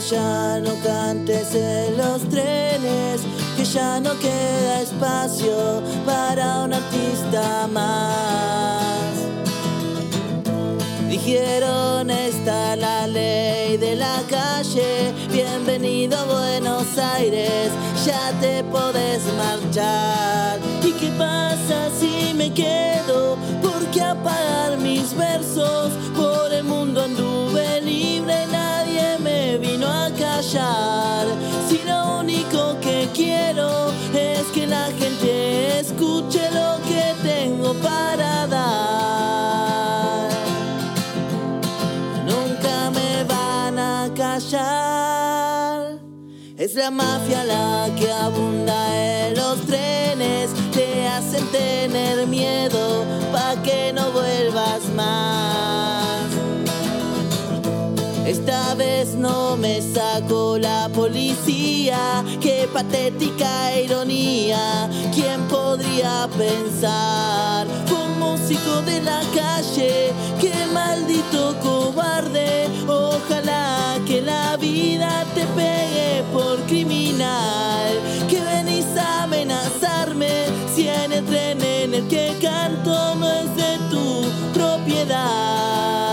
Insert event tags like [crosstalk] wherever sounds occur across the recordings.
ya no cantes en los trenes, que ya no queda espacio para un artista más. Dijeron está la ley de la calle, bienvenido Buenos Aires, ya te podés marchar. ¿Y qué pasa si me quedo? Es la mafia la que abunda en los trenes, te hacen tener miedo pa' que no vuelvas más. Esta vez no me sacó la policía, qué patética ironía, ¿quién podría pensar? Fue un músico de la calle, qué maldito cobarde, ojalá que la vida te pegue por criminal, que venís a amenazarme si en el tren en el que canto no es de tu propiedad.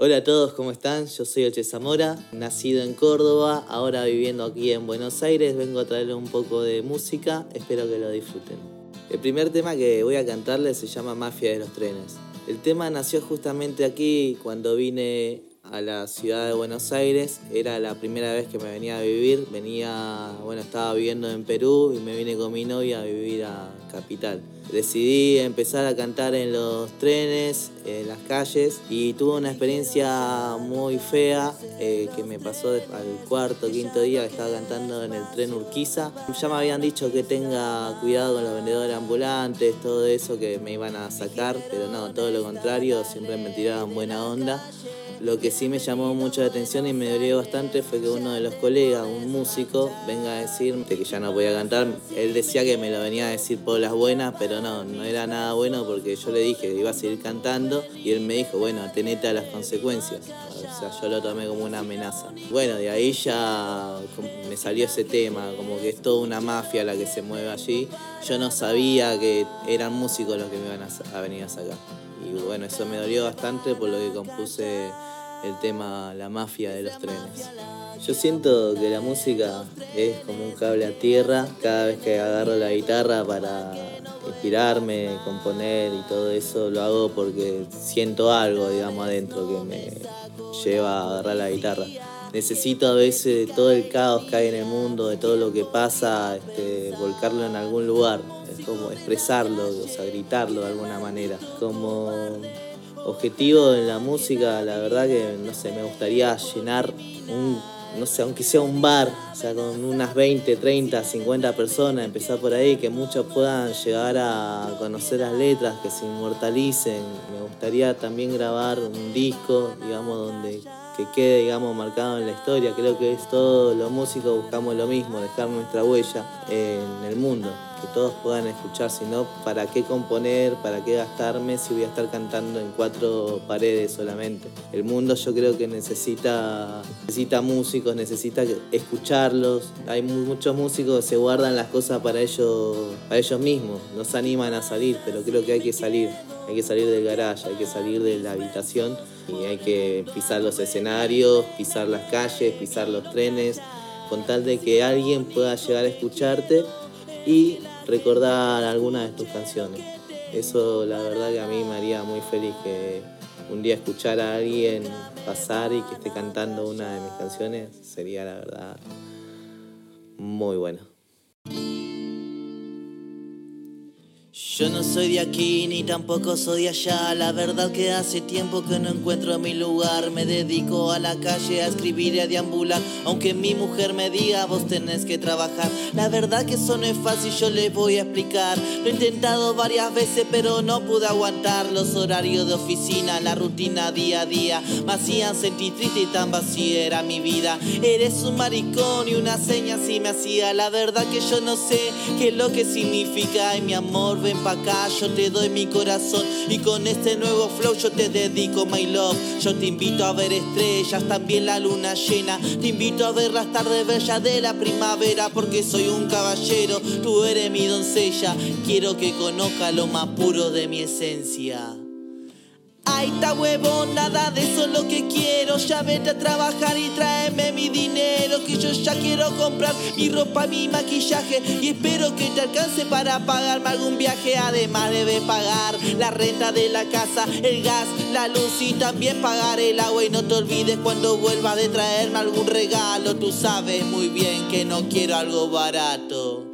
Hola a todos, ¿cómo están? Yo soy Oche Zamora, nacido en Córdoba, ahora viviendo aquí en Buenos Aires, vengo a traerles un poco de música, espero que lo disfruten. El primer tema que voy a cantarles se llama Mafia de los Trenes. El tema nació justamente aquí cuando vine a la ciudad de Buenos Aires, era la primera vez que me venía a vivir, venía, bueno, estaba viviendo en Perú y me vine con mi novia a vivir a Capital. Decidí empezar a cantar en los trenes, en las calles y tuve una experiencia muy fea eh, que me pasó al cuarto, quinto día estaba cantando en el tren Urquiza. Ya me habían dicho que tenga cuidado con los vendedores ambulantes, todo eso que me iban a sacar, pero no, todo lo contrario, siempre me tiraban buena onda. Lo que sí me llamó mucho la atención y me dolió bastante fue que uno de los colegas, un músico, venga a decirme que ya no podía cantar. Él decía que me lo venía a decir por las buenas, pero no, no era nada bueno porque yo le dije que iba a seguir cantando y él me dijo, bueno, atenete a las consecuencias. O sea, yo lo tomé como una amenaza. Bueno, de ahí ya me salió ese tema, como que es toda una mafia la que se mueve allí. Yo no sabía que eran músicos los que me iban a venir a sacar. Y bueno, eso me dolió bastante por lo que compuse el tema La mafia de los trenes. Yo siento que la música es como un cable a tierra cada vez que agarro la guitarra para inspirarme, componer y todo eso lo hago porque siento algo, digamos, adentro que me lleva a agarrar la guitarra. Necesito a veces todo el caos que hay en el mundo, de todo lo que pasa, este, volcarlo en algún lugar, es como expresarlo, o sea, gritarlo de alguna manera. Como objetivo en la música, la verdad que, no sé, me gustaría llenar un, no sé, aunque sea un bar, o sea, con unas 20, 30, 50 personas, empezar por ahí, que muchos puedan llegar a conocer las letras, que se inmortalicen. Me gustaría también grabar un disco, digamos, donde que quede, digamos, marcado en la historia. Creo que es todos los músicos buscamos lo mismo, dejar nuestra huella en el mundo, que todos puedan escuchar, si no, ¿para qué componer? ¿Para qué gastarme si voy a estar cantando en cuatro paredes solamente? El mundo yo creo que necesita, necesita músicos, necesita escucharlos. Hay mu- muchos músicos que se guardan las cosas para ellos, para ellos mismos, no se animan a salir, pero creo que hay que salir. Hay que salir del garage, hay que salir de la habitación y hay que pisar los escenarios, pisar las calles, pisar los trenes, con tal de que alguien pueda llegar a escucharte y recordar alguna de tus canciones. Eso la verdad que a mí me haría muy feliz que un día escuchar a alguien pasar y que esté cantando una de mis canciones sería la verdad muy bueno. Yo no soy de aquí ni tampoco soy de allá. La verdad que hace tiempo que no encuentro mi lugar. Me dedico a la calle a escribir y a deambular. Aunque mi mujer me diga vos tenés que trabajar. La verdad que eso no es fácil, yo les voy a explicar. Lo he intentado varias veces, pero no pude aguantar los horarios de oficina, la rutina día a día. Me hacían sentir triste y tan vacía era mi vida. Eres un maricón y una seña así me hacía. La verdad que yo no sé qué es lo que significa. Y mi amor, ven yo te doy mi corazón y con este nuevo flow yo te dedico my love. Yo te invito a ver estrellas, también la luna llena. Te invito a ver las tardes bellas de la primavera porque soy un caballero, tú eres mi doncella. Quiero que conozca lo más puro de mi esencia. Ay, está huevo, nada de eso lo que quiero. Ya vete a trabajar y tráeme mi dinero. Yo ya quiero comprar mi ropa, mi maquillaje. Y espero que te alcance para pagarme algún viaje. Además, debe pagar la renta de la casa, el gas, la luz y también pagar el agua. Y no te olvides cuando vuelvas de traerme algún regalo. Tú sabes muy bien que no quiero algo barato.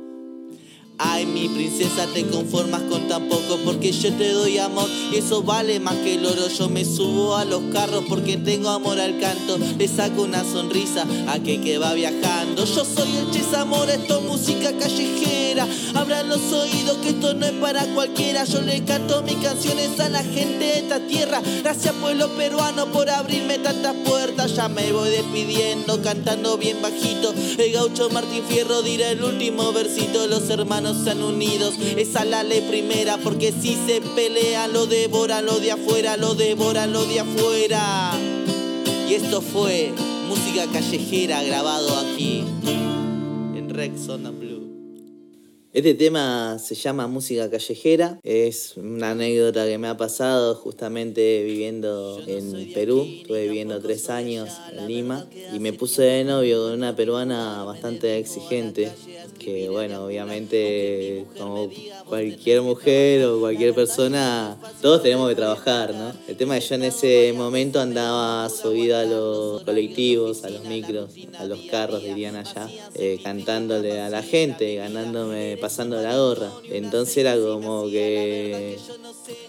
Ay, mi princesa, te conformas con tan poco porque yo te doy amor y eso vale más que el oro. Yo me subo a los carros porque tengo amor al canto. Le saco una sonrisa a que que va viajando. Yo soy el Ches Amor, esto es música callejera. Abran los oídos que esto no es para cualquiera. Yo le canto mis canciones a la gente de esta tierra. Gracias pueblo peruano por abrirme tantas puertas. Ya me voy despidiendo, cantando bien bajito. El gaucho Martín Fierro dirá el último versito. Los hermanos sean unidos. Esa la ley primera, porque si se pelea, lo devora lo de afuera, lo devora lo de afuera. Y esto fue música callejera grabado aquí en Rex Blue. Este tema se llama Música Callejera, es una anécdota que me ha pasado justamente viviendo en Perú, estuve viviendo tres años en Lima y me puse de novio con una peruana bastante exigente, que bueno, obviamente como cualquier mujer o cualquier persona, todos tenemos que trabajar, ¿no? El tema es que yo en ese momento andaba subido a los colectivos, a los micros, a los carros dirían allá, eh, cantándole a la gente, ganándome pasando la gorra. Entonces era como que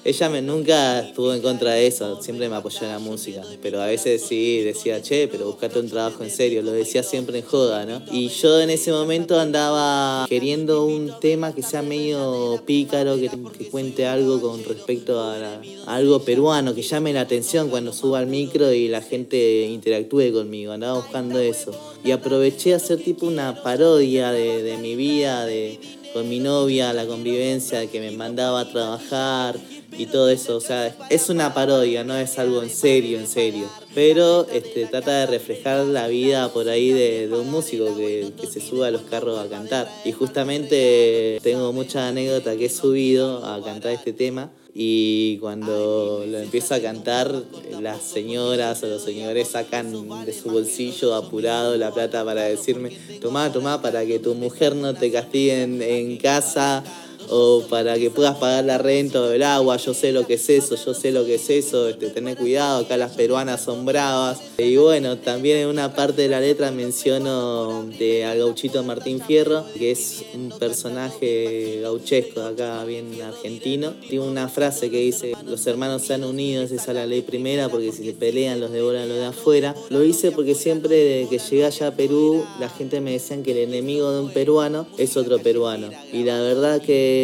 ella me, nunca estuvo en contra de eso, siempre me apoyó en la música, pero a veces sí decía, che, pero buscate un trabajo en serio, lo decía siempre en joda, ¿no? Y yo en ese momento andaba queriendo un tema que sea medio pícaro, que, cuente algo con respecto a, algo peruano, que llame la atención cuando suba al micro y la gente interactúe conmigo, andaba buscando eso. Y aproveché a hacer tipo una parodia de, de mi vida, de con mi novia, la convivencia, que me mandaba a trabajar y todo eso. O sea, es una parodia, no es algo en serio, en serio. Pero este, trata de reflejar la vida por ahí de, un músico que, se sube a los carros a cantar. Y justamente tengo mucha anécdota que he subido a cantar este tema y cuando lo empiezo a cantar, las señoras o los señores sacan de su bolsillo apurado la plata para decirme, tomá, tomá, para que tu mujer no te castigue en casa o para que puedas pagar la renta o el agua, yo sé lo que es eso, yo sé lo que es eso, este, tener cuidado, acá las peruanas son bravas. Y bueno, también en una parte de la letra menciono de, al gauchito Martín Fierro, que es un personaje gauchesco acá, bien argentino. Tiene una frase que dice, los hermanos sean unidos, esa es la ley primera, porque si se pelean los devoran los de afuera. Lo hice porque siempre que llegué allá a Perú, la gente me decía que el enemigo de un peruano es otro peruano. Y la verdad que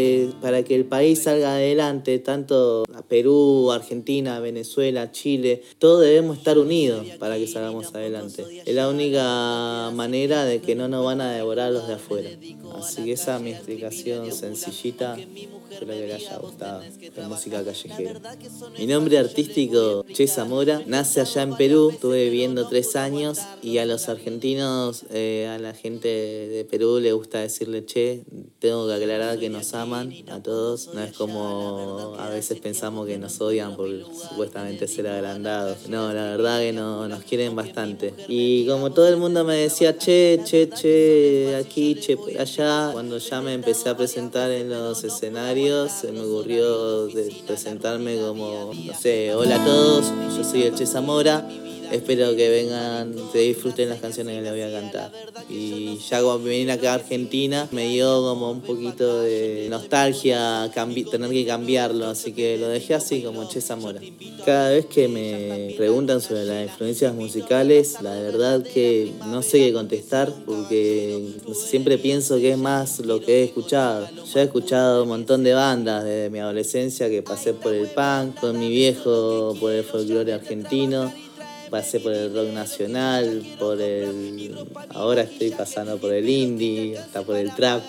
para que el país salga adelante, tanto a Perú, Argentina, Venezuela, Chile, todos debemos estar unidos para que salgamos adelante. Es la única manera de que no nos van a devorar los de afuera. Así que esa es mi explicación sencillita, espero que le haya gustado, de música callejera. Mi nombre artístico, Che Zamora, nace allá en Perú, estuve viviendo tres años y a los argentinos, eh, a la gente de Perú le gusta decirle Che, tengo que aclarar que no sabe aman a todos. No es como a veces pensamos que nos odian por supuestamente ser agrandados. No, la verdad que no, nos quieren bastante. Y como todo el mundo me decía, che, che, che, aquí, che, allá, cuando ya me empecé a presentar en los escenarios, se me ocurrió presentarme como, no sé, hola a todos, yo soy el Che Zamora espero que vengan, que disfruten las canciones que les voy a cantar. Y ya cuando vine acá a Argentina me dio como un poquito de nostalgia tener que cambiarlo, así que lo dejé así como Che Zamora. Cada vez que me preguntan sobre las influencias musicales, la verdad que no sé qué contestar porque siempre pienso que es más lo que he escuchado. Ya he escuchado un montón de bandas desde mi adolescencia que pasé por el punk, con mi viejo por el folclore argentino pasé por el rock nacional, por el. Ahora estoy pasando por el indie, hasta por el trap,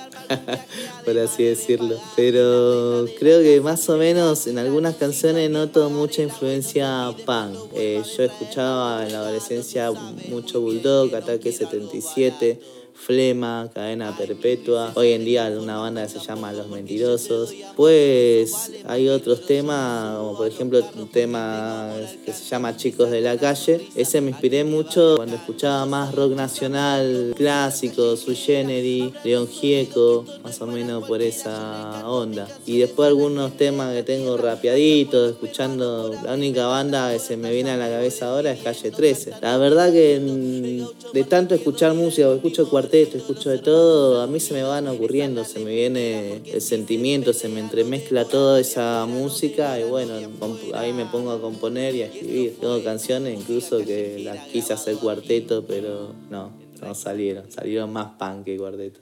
[laughs] por así decirlo. Pero creo que más o menos en algunas canciones noto mucha influencia punk. Eh, yo escuchaba en la adolescencia mucho Bulldog, Ataque 77 Flema, Cadena Perpetua. Hoy en día una banda que se llama Los Mentirosos. Pues hay otros temas, como por ejemplo un tema que se llama Chicos de la Calle. Ese me inspiré mucho cuando escuchaba más rock nacional, clásico, Sui Generis, León Gieco, más o menos por esa onda. Y después algunos temas que tengo rapeaditos, escuchando. La única banda que se me viene a la cabeza ahora es Calle 13. La verdad que mm, de tanto escuchar música, escucho cuarteto, escucho de todo, a mí se me van ocurriendo, se me viene el sentimiento, se me entremezcla toda esa música y bueno, ahí me pongo a componer y a escribir. Tengo canciones incluso que las quise hacer cuarteto, pero no, no salieron, salieron más pan que cuarteto.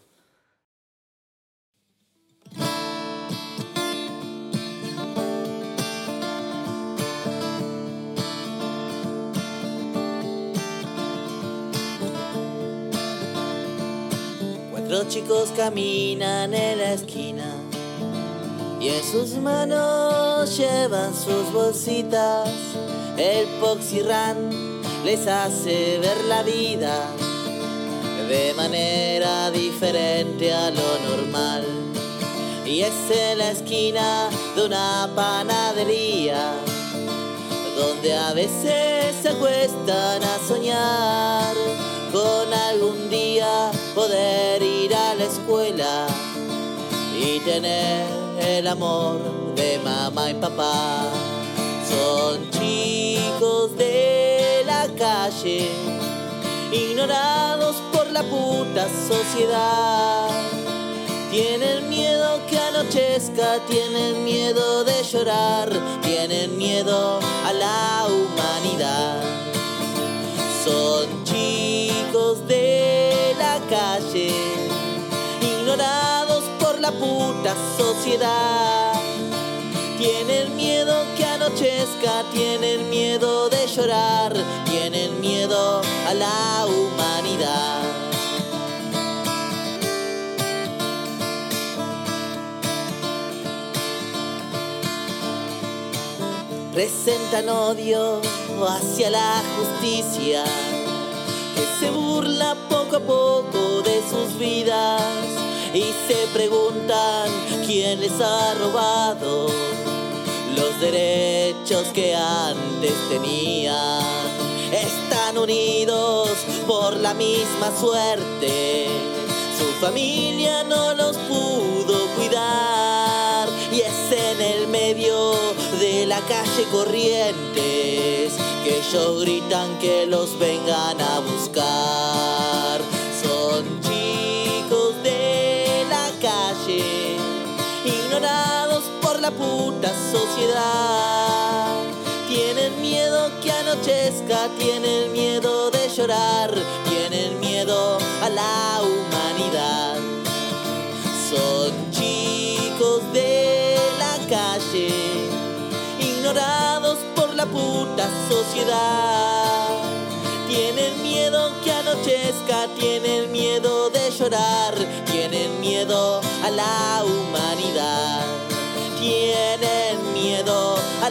Los chicos caminan en la esquina y en sus manos llevan sus bolsitas. El Poxirran les hace ver la vida de manera diferente a lo normal. Y es en la esquina de una panadería donde a veces se acuestan a soñar con algún día poder ir a la escuela y tener el amor de mamá y papá. Son chicos de la calle, ignorados por la puta sociedad. Tienen miedo que anochezca, tienen miedo de llorar, tienen miedo a la humanidad. Puta sociedad. Tienen miedo que anochezca, tienen miedo de llorar, tienen miedo a la humanidad. Presentan odio hacia la justicia se burla poco a poco de sus vidas y se preguntan quién les ha robado los derechos que antes tenían. Están unidos por la misma suerte, su familia no los pudo cuidar y es en el medio de la calle Corrientes que ellos gritan que los vengan a buscar. Tienen miedo que anochezca, tienen miedo de llorar, tienen miedo a la humanidad. Son chicos de la calle, ignorados la puta sociedad. Tienen miedo que anochezca, tienen miedo de llorar, tienen miedo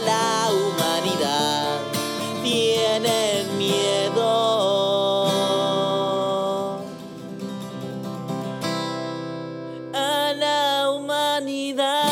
la humanidad tienen miedo. A la humanidad.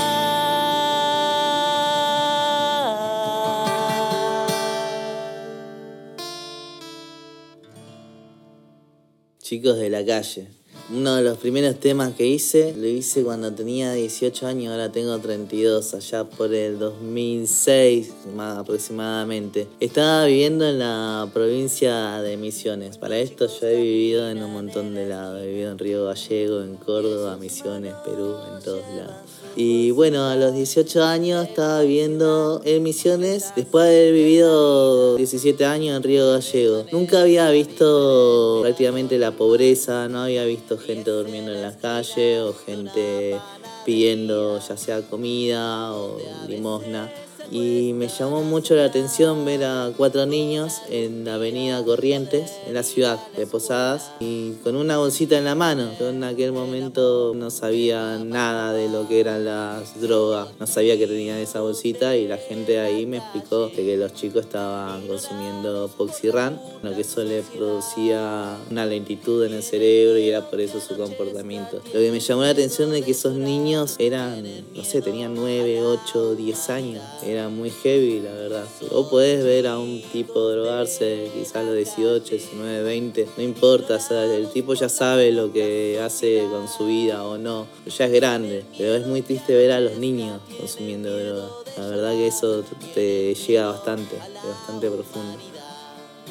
Chicos de la calle. Uno de los primeros temas que hice, lo hice cuando tenía 18 años, ahora tengo 32, allá por el 2006 más aproximadamente. Estaba viviendo en la provincia de Misiones. Para esto yo he vivido en un montón de lados. He vivido en Río Gallego, en Córdoba, Misiones, Perú, en todos lados. Y bueno, a los 18 años estaba viviendo en Misiones, después de haber vivido 17 años en Río Gallego. Nunca había visto prácticamente la pobreza, no había visto gente durmiendo en la calle o gente pidiendo ya sea comida o limosna y me llamó mucho la atención ver a cuatro niños en la avenida Corrientes, en la ciudad de Posadas, y con una bolsita en la mano. Yo en aquel momento no sabía nada de lo que eran las drogas, no sabía que tenían esa bolsita y la gente ahí me explicó que los chicos estaban consumiendo Poxirran, lo que eso le producía una lentitud en el cerebro y era por eso su comportamiento. Lo que me llamó la atención es que esos niños eran, no sé, tenían 9, 8, 10 años muy heavy, la verdad. Vos podés ver a un tipo drogarse quizás a los 18, 19, 20, no importa, el tipo ya sabe lo que hace con su vida o no, ya es grande, pero es muy triste ver a los niños consumiendo droga. La verdad que eso te llega bastante, bastante profundo.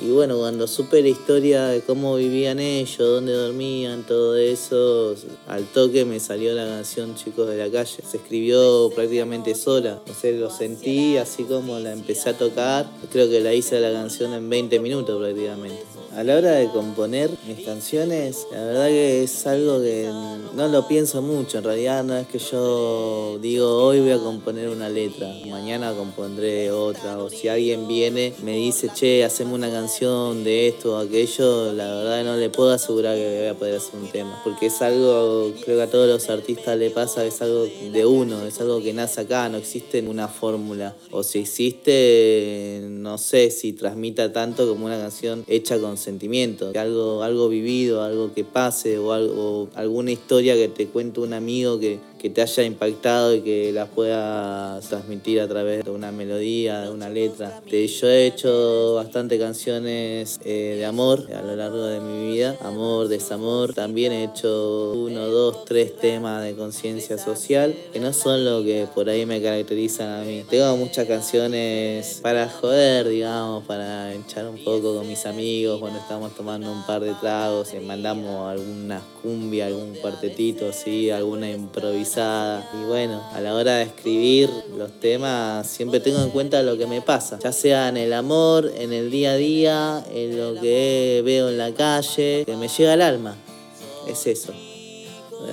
Y bueno, cuando supe la historia de cómo vivían ellos, dónde dormían, todo eso, al toque me salió la canción Chicos de la Calle. Se escribió prácticamente sola. No sé, lo sentí así como la empecé a tocar. Creo que la hice la canción en 20 minutos prácticamente. A la hora de componer mis canciones, la verdad que es algo que no lo pienso mucho. En realidad no es que yo digo hoy voy a componer una letra, mañana compondré otra. O si alguien viene, me dice, che, hacemos una canción de esto o aquello, la verdad no le puedo asegurar que voy a poder hacer un tema. Porque es algo, creo que a todos los artistas le pasa, es algo de uno, es algo que nace acá, no existe una fórmula. O si existe, no sé si transmita tanto como una canción hecha con sentimiento, algo, algo vivido, algo que pase o, algo, alguna historia que te cuente un amigo que, que te haya impactado y que la pueda transmitir a través de una melodía, de una letra. Yo he hecho bastante canciones eh, de amor a lo largo de mi vida, amor, desamor. También he hecho uno, dos, tres temas de conciencia social que no son lo que por ahí me caracterizan a mí. Tengo muchas canciones para joder, digamos, para echar un poco con mis amigos cuando estamos tomando un par de tragos mandamos alguna cumbia, algún cuartetito, sí, alguna improvisación y bueno, a la hora de escribir los temas siempre tengo en cuenta lo que me pasa, ya sea en el amor, en el día a día, en lo que veo en la calle, que me llega al alma. Es eso.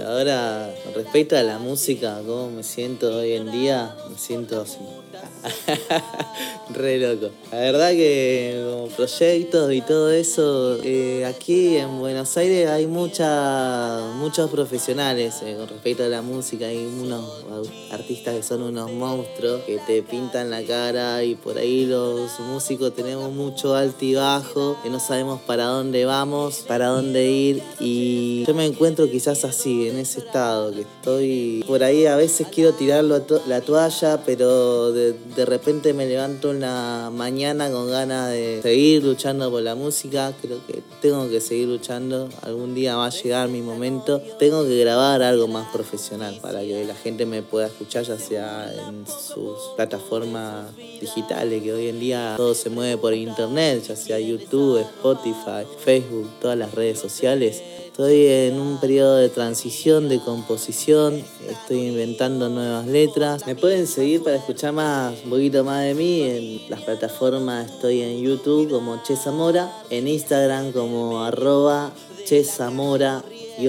Ahora, respecto a la música, cómo me siento hoy en día, me siento así. [laughs] Re loco. La verdad que como proyectos y todo eso, eh, aquí en Buenos Aires hay mucha, muchos profesionales eh, con respecto a la música. Hay unos artistas que son unos monstruos que te pintan la cara y por ahí los músicos tenemos mucho alto y bajo, que no sabemos para dónde vamos, para dónde ir y yo me encuentro quizás así, en ese estado, que estoy por ahí a veces quiero tirar la toalla, pero de, de repente me levanto en la mañana con ganas de seguir luchando por la música. Creo que tengo que seguir luchando. Algún día va a llegar mi momento. Tengo que grabar algo más profesional para que la gente me pueda escuchar, ya sea en sus plataformas digitales, que hoy en día todo se mueve por internet, ya sea YouTube, Spotify, Facebook, todas las redes sociales. Estoy en un periodo de transición, de composición, estoy inventando nuevas letras. Me pueden seguir para escuchar más, un poquito más de mí. En las plataformas estoy en YouTube como Che Zamora, en Instagram como arroba Che Zamora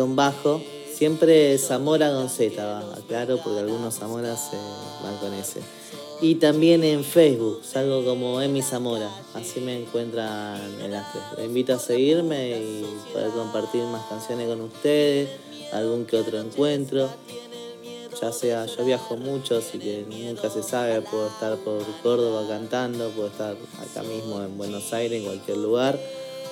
bajo. Siempre Zamora con Z, claro, porque algunos Zamoras se van con ese. Y también en Facebook, salgo como Emi Zamora, así me encuentran en las tres. Les invito a seguirme y poder compartir más canciones con ustedes, algún que otro encuentro. Ya sea, yo viajo mucho, así que nunca se sabe, puedo estar por Córdoba cantando, puedo estar acá mismo en Buenos Aires, en cualquier lugar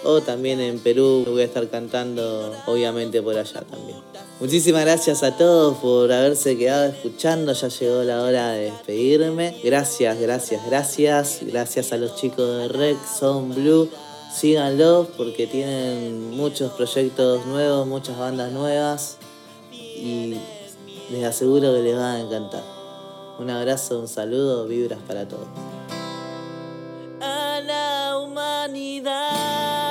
o también en Perú. Voy a estar cantando, obviamente, por allá también. Muchísimas gracias a todos por haberse quedado escuchando. Ya llegó la hora de despedirme. Gracias, gracias, gracias. Gracias a los chicos de Rex, Sound Blue. Síganlos porque tienen muchos proyectos nuevos, muchas bandas nuevas. Y les aseguro que les va a encantar. Un abrazo, un saludo, vibras para todos. A la humanidad.